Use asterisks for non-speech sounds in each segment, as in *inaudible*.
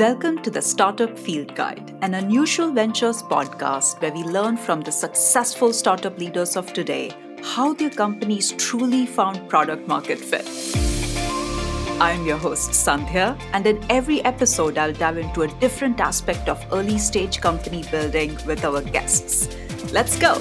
Welcome to the Startup Field Guide, an unusual ventures podcast where we learn from the successful startup leaders of today how their companies truly found product market fit. I'm your host, Sandhya, and in every episode, I'll dive into a different aspect of early stage company building with our guests. Let's go!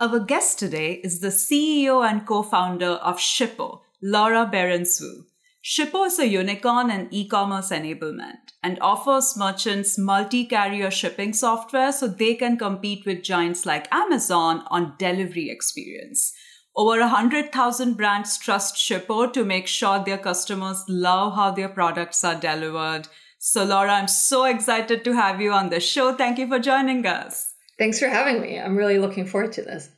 Our guest today is the CEO and co founder of Shippo, Laura Behrens Wu. Shippo is a unicorn in e commerce enablement and offers merchants multi carrier shipping software so they can compete with giants like Amazon on delivery experience. Over 100,000 brands trust Shippo to make sure their customers love how their products are delivered. So, Laura, I'm so excited to have you on the show. Thank you for joining us. Thanks for having me. I'm really looking forward to this.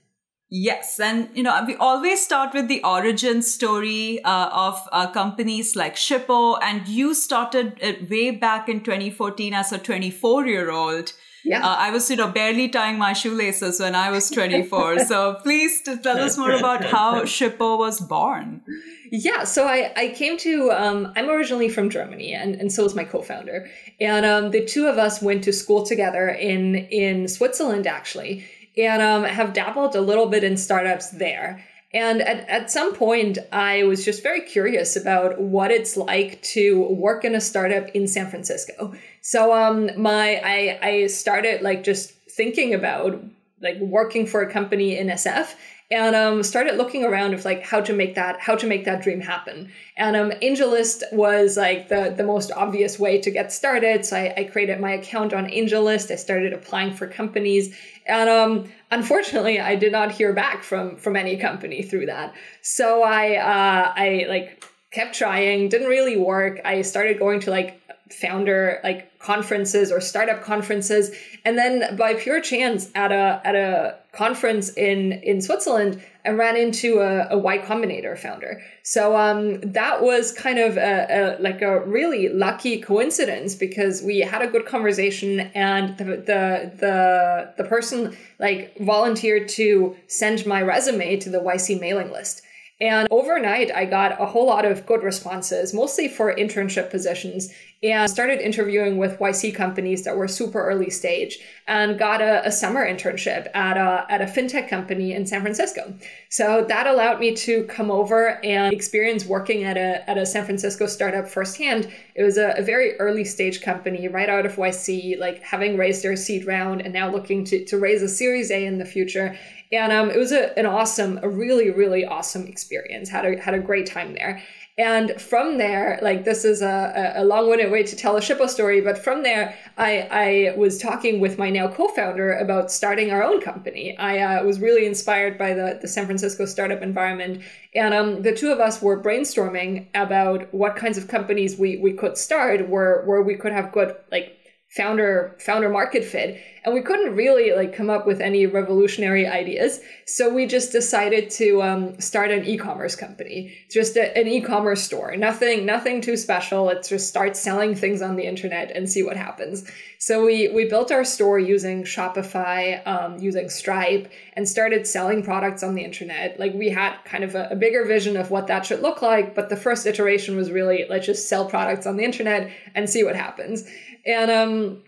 Yes, and you know we always start with the origin story uh, of uh, companies like Shippo, and you started it way back in 2014 as a 24 year old. Yeah, uh, I was you know barely tying my shoelaces when I was 24. *laughs* so please tell us more about how Shippo was born. Yeah, so I, I came to, um, I'm originally from Germany, and, and so is my co founder. And um, the two of us went to school together in, in Switzerland, actually and um, have dabbled a little bit in startups there. And at, at some point, I was just very curious about what it's like to work in a startup in San Francisco. So um, my I, I started like just thinking about like working for a company in SF and um, started looking around of like how to make that how to make that dream happen. And um, angellist was like the the most obvious way to get started. So I, I created my account on angellist. I started applying for companies. And um, unfortunately i did not hear back from from any company through that. So i uh, i like kept trying didn't really work. I started going to like founder like conferences or startup conferences. And then by pure chance at a at a conference in in Switzerland and ran into a, a Y Combinator founder. So um that was kind of a, a, like a really lucky coincidence because we had a good conversation and the the the, the person like volunteered to send my resume to the YC mailing list and overnight, I got a whole lot of good responses, mostly for internship positions, and started interviewing with YC companies that were super early stage and got a, a summer internship at a, at a fintech company in San Francisco. So that allowed me to come over and experience working at a, at a San Francisco startup firsthand. It was a, a very early stage company right out of YC, like having raised their seed round and now looking to, to raise a Series A in the future and um, it was a, an awesome, a really, really awesome experience. Had a had a great time there. And from there, like this is a, a long-winded way to tell a Shippo story, but from there, I, I was talking with my now co-founder about starting our own company. I uh, was really inspired by the, the San Francisco startup environment. And um, the two of us were brainstorming about what kinds of companies we, we could start where, where we could have good like founder founder market fit and we couldn't really like come up with any revolutionary ideas. So we just decided to um, start an e-commerce company just a, an e-commerce store. Nothing nothing too special. Let's just start selling things on the internet and see what happens. So we we built our store using shopify um, using stripe and started selling products on the internet. Like we had kind of a, a bigger vision of what that should look like but the first iteration was really let's just sell products on the internet and see what happens and um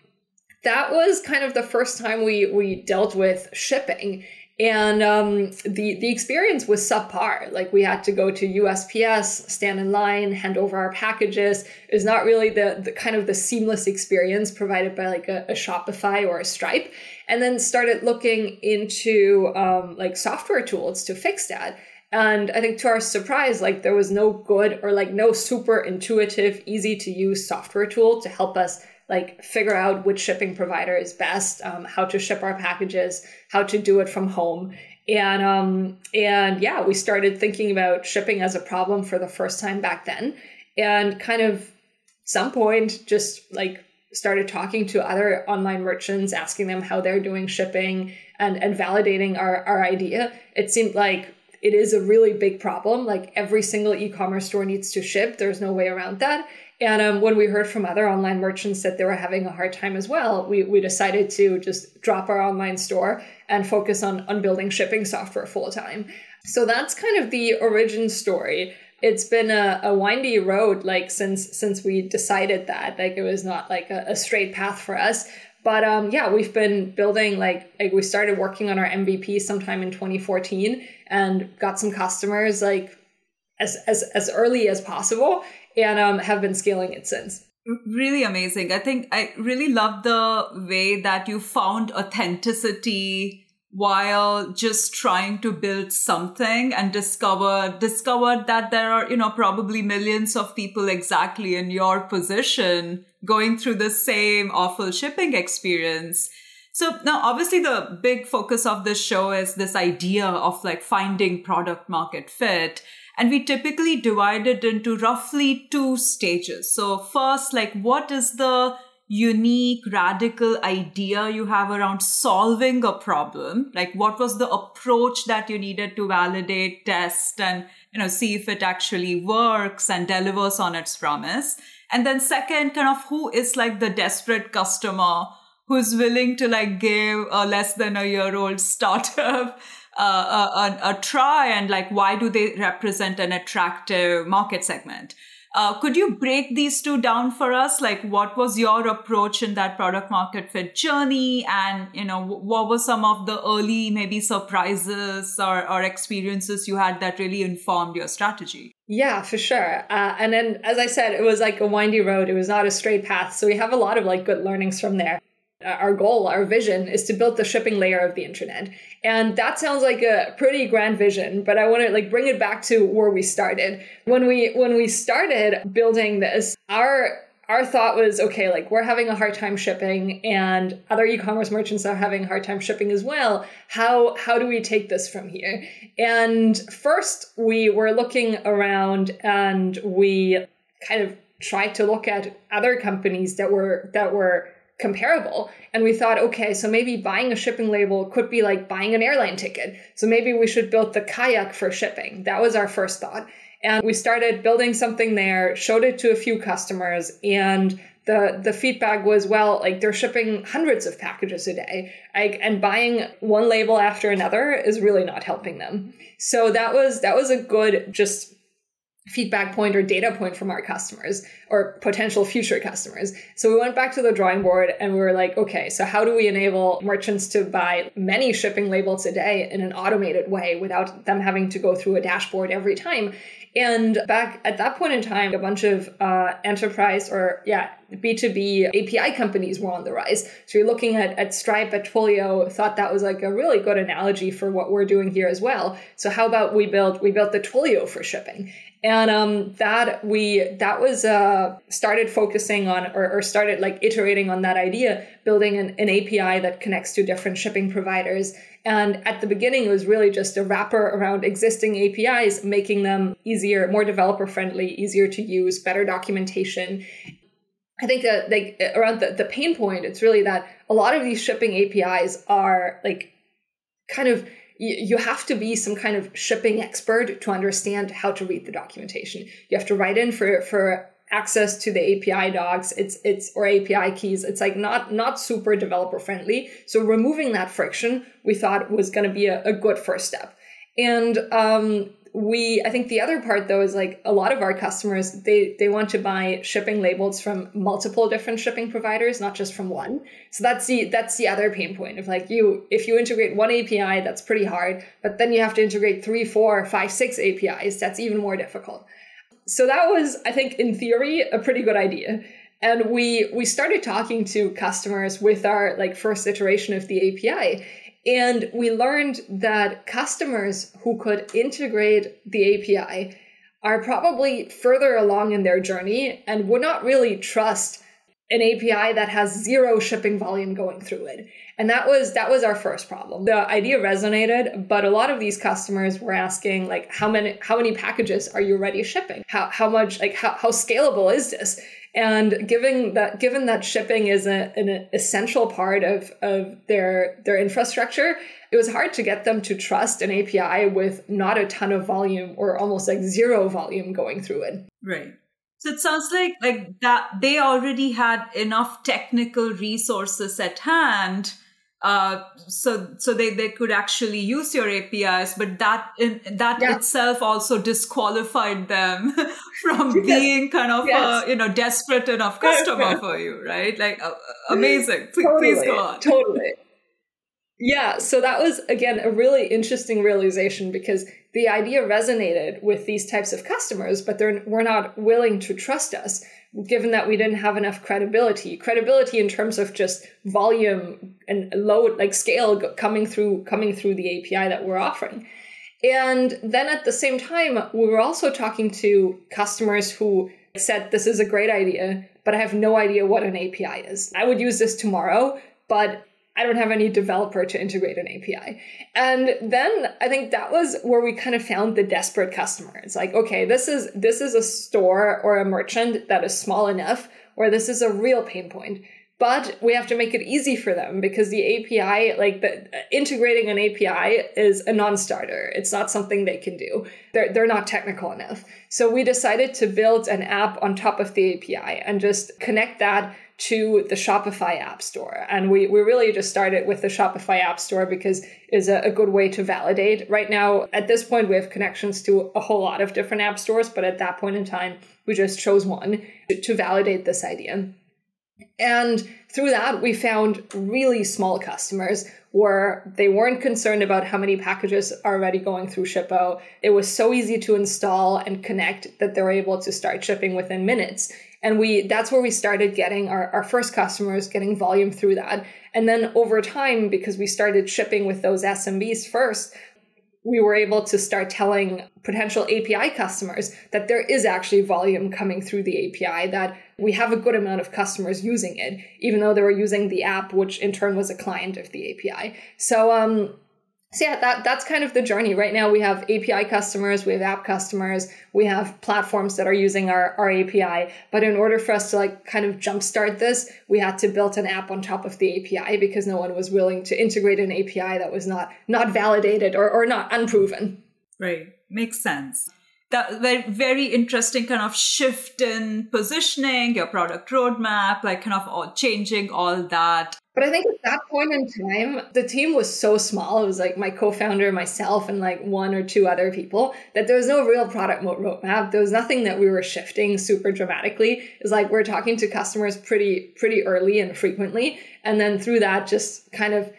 that was kind of the first time we we dealt with shipping and um, the the experience was subpar. Like we had to go to USPS, stand in line, hand over our packages. Was not really the, the kind of the seamless experience provided by like a, a Shopify or a Stripe. And then started looking into um, like software tools to fix that. And I think to our surprise, like there was no good or like no super intuitive, easy to use software tool to help us like figure out which shipping provider is best, um, how to ship our packages, how to do it from home. And um, and yeah, we started thinking about shipping as a problem for the first time back then. And kind of some point just like started talking to other online merchants, asking them how they're doing shipping and, and validating our, our idea. It seemed like it is a really big problem. Like every single e-commerce store needs to ship. There's no way around that. And um, when we heard from other online merchants that they were having a hard time as well, we, we decided to just drop our online store and focus on, on building shipping software full time. So that's kind of the origin story. It's been a, a windy road like since since we decided that. Like it was not like a, a straight path for us. But um, yeah, we've been building like, like we started working on our MVP sometime in 2014 and got some customers like as as as early as possible and um, have been scaling it since. Really amazing. I think i really love the way that you found authenticity while just trying to build something and discover discovered that there are you know probably millions of people exactly in your position going through the same awful shipping experience so now obviously the big focus of this show is this idea of like finding product market fit and we typically divide it into roughly two stages. So, first, like, what is the unique, radical idea you have around solving a problem? Like, what was the approach that you needed to validate, test, and you know, see if it actually works and delivers on its promise? And then, second, kind of who is like the desperate customer who's willing to like give a less than a year old startup *laughs* a, a, try and like why do they represent an attractive market segment uh, could you break these two down for us like what was your approach in that product market fit journey and you know what were some of the early maybe surprises or, or experiences you had that really informed your strategy yeah, for sure. Uh, and then, as I said, it was like a windy road. It was not a straight path. So we have a lot of like good learnings from there Uh, our goal, our vision is to build the shipping layer of the internet. And that sounds like a pretty grand vision, but I want to like bring it back to where we started. When we when we started building this, our our thought was okay, like we're having a hard time shipping and other e-commerce merchants are having a hard time shipping as well. How how do we take this from here? And first we were looking around and we kind of tried to look at other companies that were that were comparable. And we thought, okay, so maybe buying a shipping label could be like buying an airline ticket. So maybe we should build the kayak for shipping. That was our first thought. And we started building something there, showed it to a few customers, and the the feedback was well like they're shipping hundreds of packages a day like, and buying one label after another is really not helping them so that was that was a good just feedback point or data point from our customers or potential future customers. So we went back to the drawing board and we were like, okay, so how do we enable merchants to buy many shipping labels a day in an automated way without them having to go through a dashboard every time? And back at that point in time, a bunch of uh, enterprise or, yeah, B2B API companies were on the rise. So you're looking at, at Stripe, at Twilio, thought that was like a really good analogy for what we're doing here as well. So how about we build, we built the Twilio for shipping and um, that we that was uh, started focusing on or, or, started like iterating on that idea building an, an, api that connects to different shipping providers. And at the beginning it was really just a wrapper around existing apis making them easier more developer friendly easier to use better documentation. I think that like around the, the pain point, it's really that a lot of these shipping APIs are like kind of you have to be some kind of shipping expert to understand how to read the documentation. You have to write in for for access to the API docs. It's it's or API keys. It's like not not super developer friendly. So removing that friction, we thought was going to be a, a good first step. And um, we i think the other part though is like a lot of our customers they they want to buy shipping labels from multiple different shipping providers not just from one. So that's the that's the other pain point of like you if you integrate one api that's pretty hard but then you have to integrate three four five six apis that's even more difficult. So that was i think in theory a pretty good idea. And we we started talking to customers with our like first iteration of the api and we learned that customers who could integrate the API are probably further along in their journey and would not really trust an API that has zero shipping volume going through it. And that was that was our first problem. The idea resonated, but a lot of these customers were asking like how many how many packages are you already shipping? How how much like how, how scalable is this? And given that given that shipping is a, an essential part of, of their their infrastructure, it was hard to get them to trust an API with not a ton of volume or almost like zero volume going through it. Right. So it sounds like like that they already had enough technical resources at hand uh, so so they, they could actually use your APIs, but that in, that yeah. itself also disqualified them *laughs* from yes. being kind of yes. a you know desperate enough customer for you, right? Like uh, amazing. Please, totally. please go on. Totally. Yeah, so that was again a really interesting realization because the idea resonated with these types of customers, but they were not willing to trust us given that we didn't have enough credibility. Credibility in terms of just volume and load like scale coming through coming through the api that we're offering. And then at the same time we were also talking to customers who said this is a great idea but i have no idea what an api is. I would use this tomorrow but I don't have any developer to integrate an API. And then I think that was where we kind of found the desperate customer. It's like, okay, this is this is a store or a merchant that is small enough or this is a real pain point. But we have to make it easy for them because the API, like the integrating an API is a non-starter. It's not something they can do. They're, they're not technical enough. So we decided to build an app on top of the API and just connect that to the Shopify App Store. And we, we really just started with the Shopify App Store because is a, a, good way to validate. Right now, at this point, we have connections to a whole lot of different app stores, but at that point in time, we just chose one to, to validate this idea. And through that, we found really small customers where they weren't concerned about how many packages are already going through Shippo. It was so easy to install and connect that they were able to start shipping within minutes and we that's where we started getting our, our first customers getting volume through that. And then over time because we started shipping with those smbs first we were able to start telling potential api customers that there is actually volume coming through the api that we have a good amount of customers using it even though they were using the app which in turn was a client of the api so um so yeah, that that's kind of the journey. Right now we have API customers, we have app customers, we have platforms that are using our, our API. But in order for us to like kind of jumpstart this, we had to build an app on top of the API because no one was willing to integrate an API that was not not validated or, or not unproven. Right. Makes sense that very very interesting kind of shift in positioning your product roadmap like kind of all changing all that but I think at that point in time, the team was so small. It was like my co founder, myself, and like one or two other people that there was no real product roadmap. There was nothing that we were shifting super dramatically. It's like we're talking to customers pretty, pretty early and frequently. And then through that, just kind of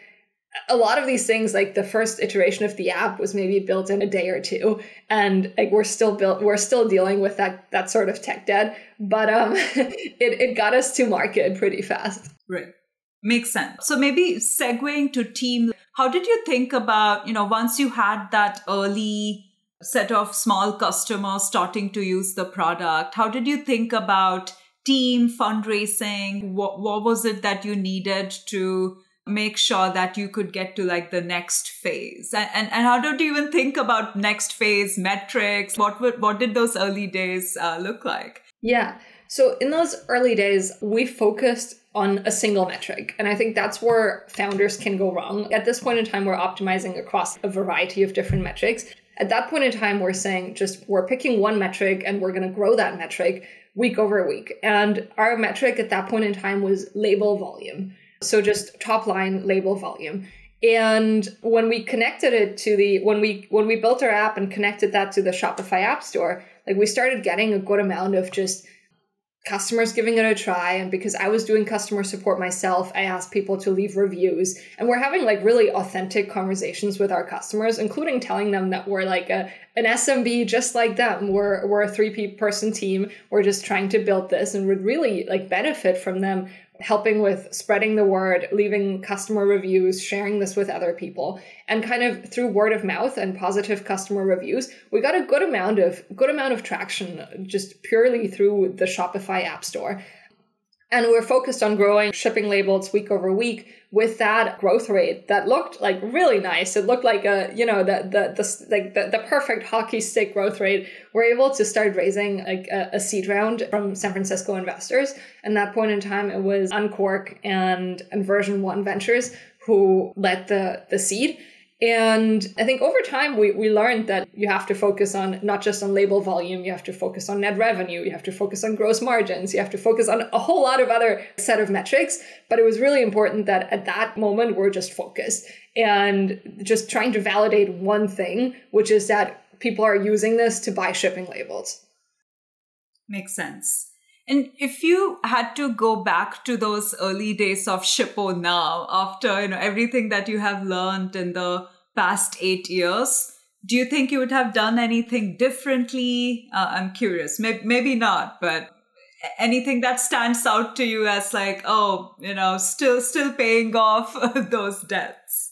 a lot of these things like the first iteration of the app was maybe built in a day or two and like we're still built we're still dealing with that that sort of tech debt but um *laughs* it, it got us to market pretty fast right Makes sense. So maybe segueing to team, how did you think about, you know, once you had that early set of small customers starting to use the product, how did you think about team fundraising? What, what was it that you needed to make sure that you could get to like the next phase? And, and, and how did you even think about next phase metrics? What, would, what did those early days uh, look like? Yeah. So in those early days, we focused on a single metric. And I think that's where founders can go wrong. At this point in time, we're optimizing across a variety of different metrics. At that point in time, we're saying just we're picking one metric and we're going to grow that metric week over week. And our metric at that point in time was label volume. So just top line label volume. And when we connected it to the when we when we built our app and connected that to the Shopify App Store, like we started getting a good amount of just customers giving it a try and because i was doing customer support myself i asked people to leave reviews and we're having like really authentic conversations with our customers including telling them that we're like a an smb just like them. We're we're a three person team. We're just trying to build this and would really like benefit from them helping with spreading the word, leaving customer reviews, sharing this with other people, and kind of through word of mouth and positive customer reviews, we got a good amount of good amount of traction just purely through the Shopify App Store. And we're focused on growing shipping labels week over week with that growth rate that looked like really nice. It looked like a, you know, the the the like the, the perfect hockey stick growth rate. We're able to start raising like a, a seed round from San Francisco investors. And that point in time it was Uncork and and Version One Ventures who led the the seed. And I think over time, we, we learned that you have to focus on not just on label volume, you have to focus on net revenue, you have to focus on gross margins, you have to focus on a whole lot of other set of metrics. But it was really important that at that moment, we're just focused and just trying to validate one thing, which is that people are using this to buy shipping labels. Makes sense. And if you had to go back to those early days of Shippo now, after you know everything that you have learned in the past eight years, do you think you would have done anything differently? Uh, I'm curious. Maybe, maybe not, but anything that stands out to you as like, oh, you know, still still paying off *laughs* those debts.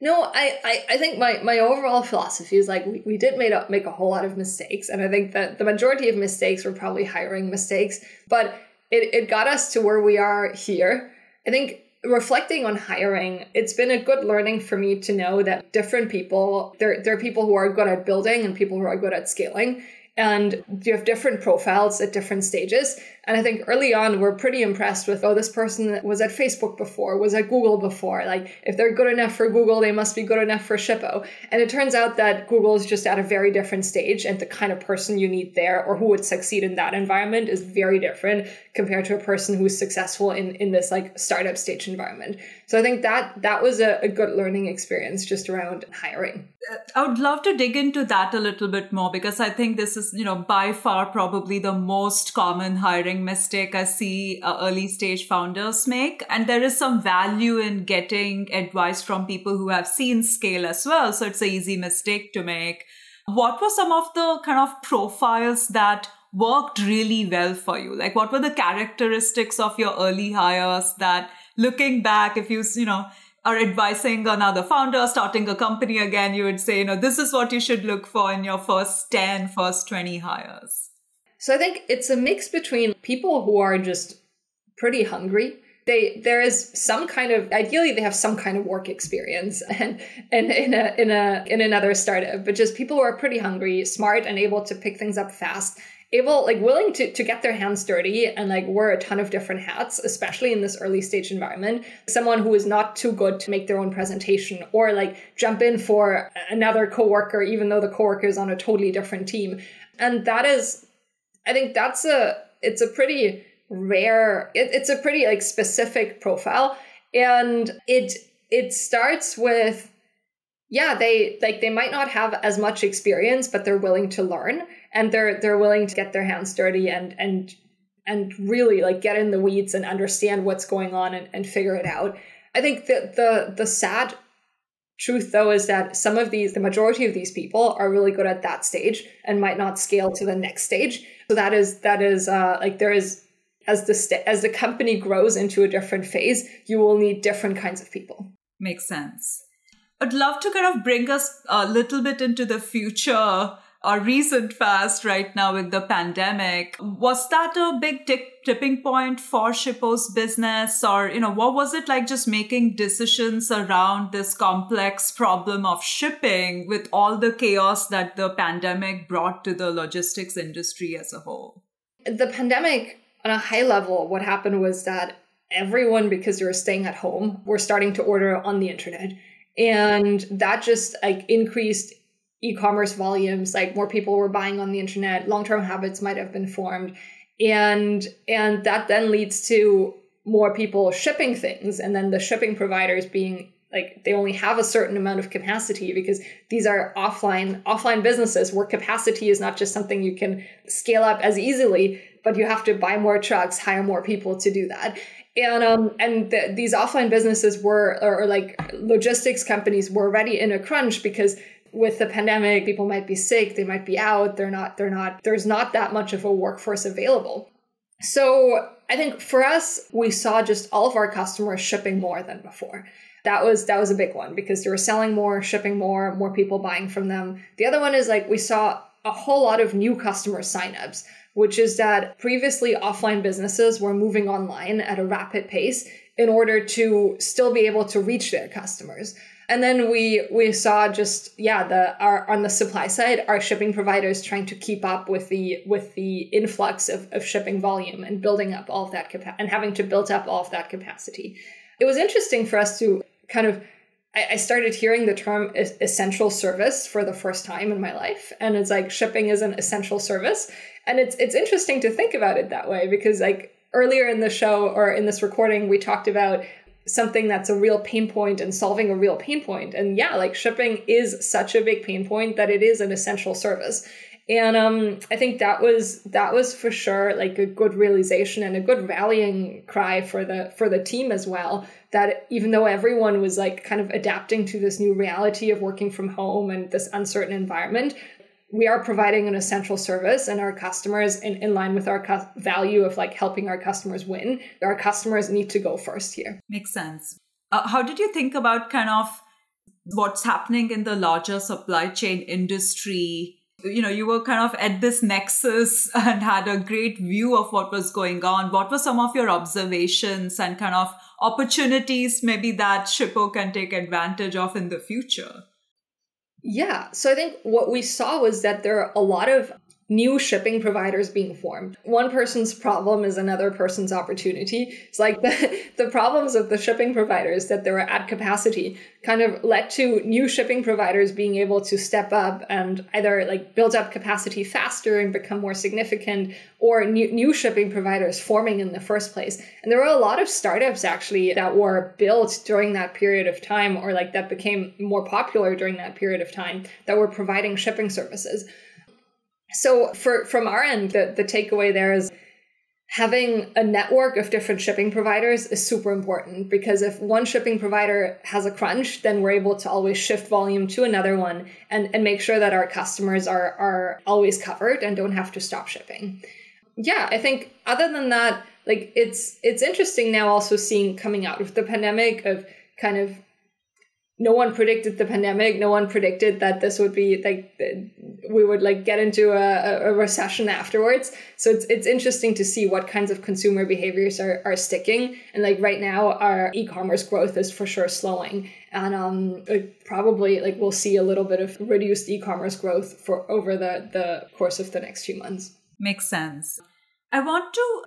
No, I, I, I think my, my overall philosophy is like we, we did make a, make a whole lot of mistakes. And I think that the majority of mistakes were probably hiring mistakes, but it, it got us to where we are here. I think reflecting on hiring, it's been a good learning for me to know that different people, there, there are people who are good at building and people who are good at scaling. And you have different profiles at different stages. And I think early on, we're pretty impressed with, oh, this person was at Facebook before, was at Google before. Like, if they're good enough for Google, they must be good enough for Shippo. And it turns out that Google is just at a very different stage, and the kind of person you need there or who would succeed in that environment is very different compared to a person who's successful in, in this like startup stage environment. So I think that that was a, a good learning experience just around hiring. I would love to dig into that a little bit more because I think this is, you know, by far probably the most common hiring mistake I see uh, early stage founders make. And there is some value in getting advice from people who have seen scale as well. So it's an easy mistake to make. What were some of the kind of profiles that worked really well for you? Like, what were the characteristics of your early hires that looking back, if you, you know, are advising another founder starting a company again, you would say, you know, this is what you should look for in your first 10, first 20 hires? So I think it's a mix between people who are just pretty hungry. They there is some kind of ideally they have some kind of work experience *laughs* and and in a in a in another startup, but just people who are pretty hungry, smart, and able to pick things up fast able like willing to to get their hands dirty and like wear a ton of different hats especially in this early stage environment. Someone who is not too good to make their own presentation or like jump in for another coworker even though the coworker is on a totally different team. And that is I think that's a it's a pretty rare it, it's a pretty like specific profile. And it it starts with yeah they like they might not have as much experience but they're willing to learn and they're they're willing to get their hands dirty and and and really like get in the weeds and understand what's going on and, and figure it out i think that the the sad truth though is that some of these the majority of these people are really good at that stage and might not scale to the next stage so that is that is uh, like there is as the st- as the company grows into a different phase, you will need different kinds of people. Makes sense. I'd love to kind of bring us a little bit into the future our recent past right now with the pandemic. Was that a big tipping point for Shippo's business? Or, you know, what was it like just making decisions around this complex problem of shipping with all the chaos that the pandemic brought to the logistics industry as a whole? The pandemic, on a high level, what happened was that everyone, because they were staying at home, were starting to order on the internet. And that just like increased e-commerce volumes like more people were buying on the internet long-term habits might have been formed. And and that then leads to more people shipping things and then the shipping providers being like they only have a certain amount of capacity because these are offline offline businesses where capacity is not just something you can scale up as easily but you have to buy more trucks hire more people to do that. And um and the, these offline businesses were or, or like logistics companies were already in a crunch because with the pandemic people might be sick they might be out they're not they're not there's not that much of a workforce available. So i think for us we saw just all of our customers shipping more than before. That was that was a big one because they were selling more shipping more more people buying from them. The other one is like we saw a whole lot of new customer signups which is that previously offline businesses were moving online at a rapid pace in order to still be able to reach their customers and then we we saw just yeah the our on the supply side our shipping providers trying to keep up with the with the influx of, of shipping volume and building up all of that capacity and having to build up all of that capacity it was interesting for us to kind of I started hearing the term essential service for the first time in my life. And it's like shipping is an essential service. And it's it's interesting to think about it that way because like earlier in the show or in this recording, we talked about something that's a real pain point and solving a real pain point. And yeah, like shipping is such a big pain point that it is an essential service. And um, I think that was that was for sure like a good realization and a good rallying cry for the for the team as well. That even though everyone was like kind of adapting to this new reality of working from home and this uncertain environment, we are providing an essential service and our customers in, in line with our cu- value of like helping our customers win our customers need to go first here. Makes sense. Uh, how did you think about kind of what's happening in the larger supply chain industry? You know you were kind of at this nexus *laughs* and had a great view of what was going on. What were some of your observations and kind of opportunities maybe that shippo can take advantage of in the future yeah. So I think what we saw was that there are a lot of new shipping providers being formed. One person's problem is another person's opportunity. It's like the, *laughs* the problems of the shipping providers that they were at capacity kind of led to new shipping providers being able to step up and either like build up capacity faster and become more significant or new, new shipping providers forming in the first place. And there were a lot of startups actually that were built during that period of time or like that became more popular during that period of time that were providing shipping services. So for from our end, the, the takeaway there is having a network of different shipping providers is super important because if one shipping provider has a crunch, then we're able to always shift volume to another one and, and make sure that our customers are are always covered and don't have to stop shipping. Yeah, I think other than that, like it's it's interesting now also seeing coming out of the pandemic of kind of no one predicted the pandemic. No one predicted that this would be like we would like get into a, a recession afterwards. So it's it's interesting to see what kinds of consumer behaviors are, are sticking. And like right now, our e-commerce growth is for sure slowing, and um probably like we'll see a little bit of reduced e-commerce growth for over the the course of the next few months. Makes sense. I want to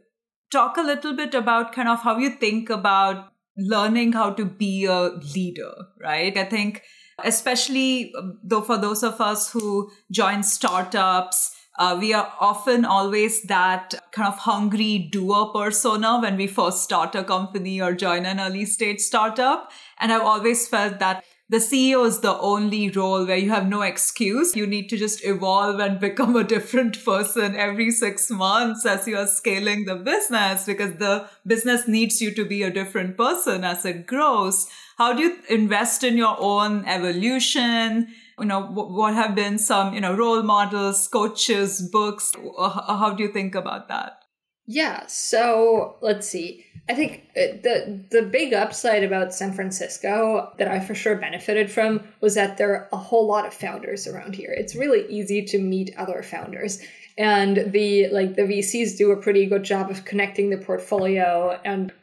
talk a little bit about kind of how you think about learning how to be a leader, right? I think, especially um, though for those of us who join startups, uh, we are often always that kind of hungry doer persona when we first start a company or join an early stage startup. And I've always felt that the CEO is the only role where you have no excuse. You need to just evolve and become a different person every six months as you are scaling the business because the business needs you to be a different person as it grows. How do you invest in your own evolution? You know, what have been some, you know, role models, coaches, books? How do you think about that? Yeah. So let's see. I think uh, the the big upside about San Francisco that I for sure benefited from was that there are a whole lot of founders around here. It's really easy to meet other founders. And the like the VCs do a pretty good job of connecting the portfolio and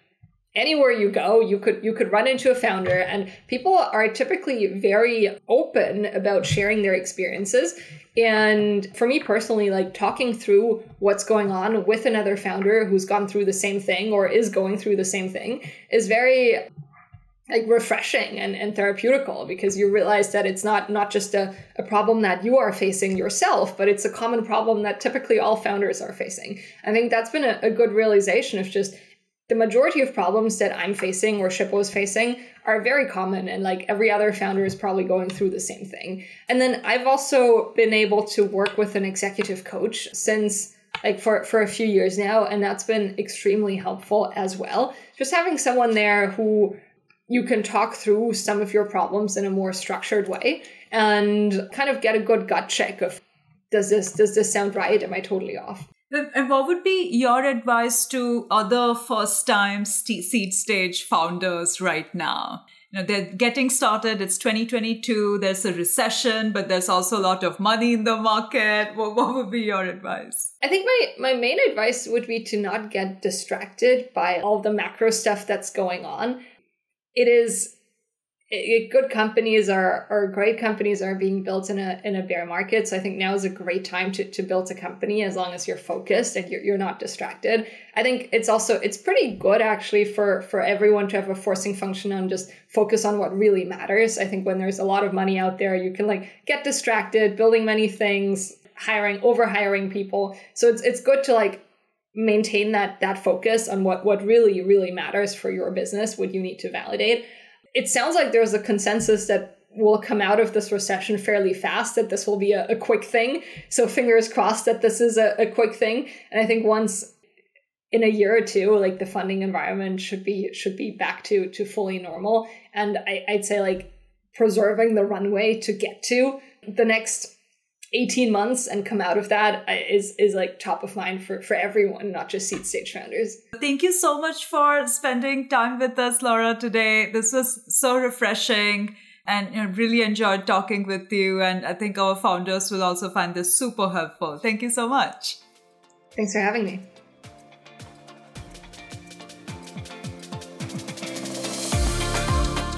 anywhere you go you could you could run into a founder and people are typically very open about sharing their experiences. And for me personally, like talking through what's going on with another founder who's gone through the same thing or is going through the same thing is very like refreshing and, and therapeutical because you realize that it's not not just a, a problem that you are facing yourself but it's a common problem that typically all founders are facing. I think that's been a, a good realization of just the majority of problems that I'm facing or Shippo is facing are very common and like every other founder is probably going through the same thing. And then I've also been able to work with an executive coach since like for for a few years now and that's been extremely helpful as well. Just having someone there who you can talk through some of your problems in a more structured way and kind of get a good gut check of does this does this sound right am i totally off and what would be your advice to other first time seed stage founders right now? You know, they're getting started. It's 2022. There's a recession, but there's also a lot of money in the market. What, what would be your advice? I think my, my main advice would be to not get distracted by all the macro stuff that's going on. It is good companies are or great companies are being built in a in a bear market. So I think now is a great time to, to build a company as long as you're focused and you're, you're not distracted. I think it's also it's pretty good actually for for everyone to have a forcing function on just focus on what really matters. I think when there's a lot of money out there, you can like get distracted, building many things, hiring, over hiring people. So it's it's good to like maintain that that focus on what what really really matters for your business, what you need to validate it sounds like there's a consensus that will come out of this recession fairly fast, that this will be a, a quick thing. So fingers crossed that this is a, a quick thing. And I think once in a year or two, like the funding environment should be should be back to to fully normal. And I, I'd say like preserving the runway to get to the next 18 months and come out of that is is like top of mind for for everyone not just seed stage founders. Thank you so much for spending time with us laura today. This was so refreshing and you know, really enjoyed talking with you and i think our founders will also find this super helpful. Thank you so much. Thanks for having me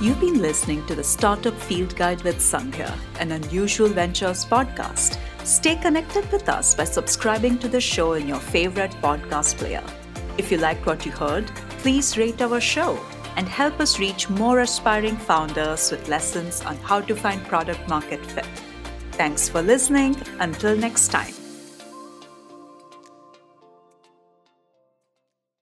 You've been listening to the Startup Field Guide with Sandhya, an unusual ventures podcast. Stay connected with us by subscribing to the show in your favorite podcast player. If you liked what you heard, please rate our show and help us reach more aspiring founders with lessons on how to find product market fit. Thanks for listening. Until next time.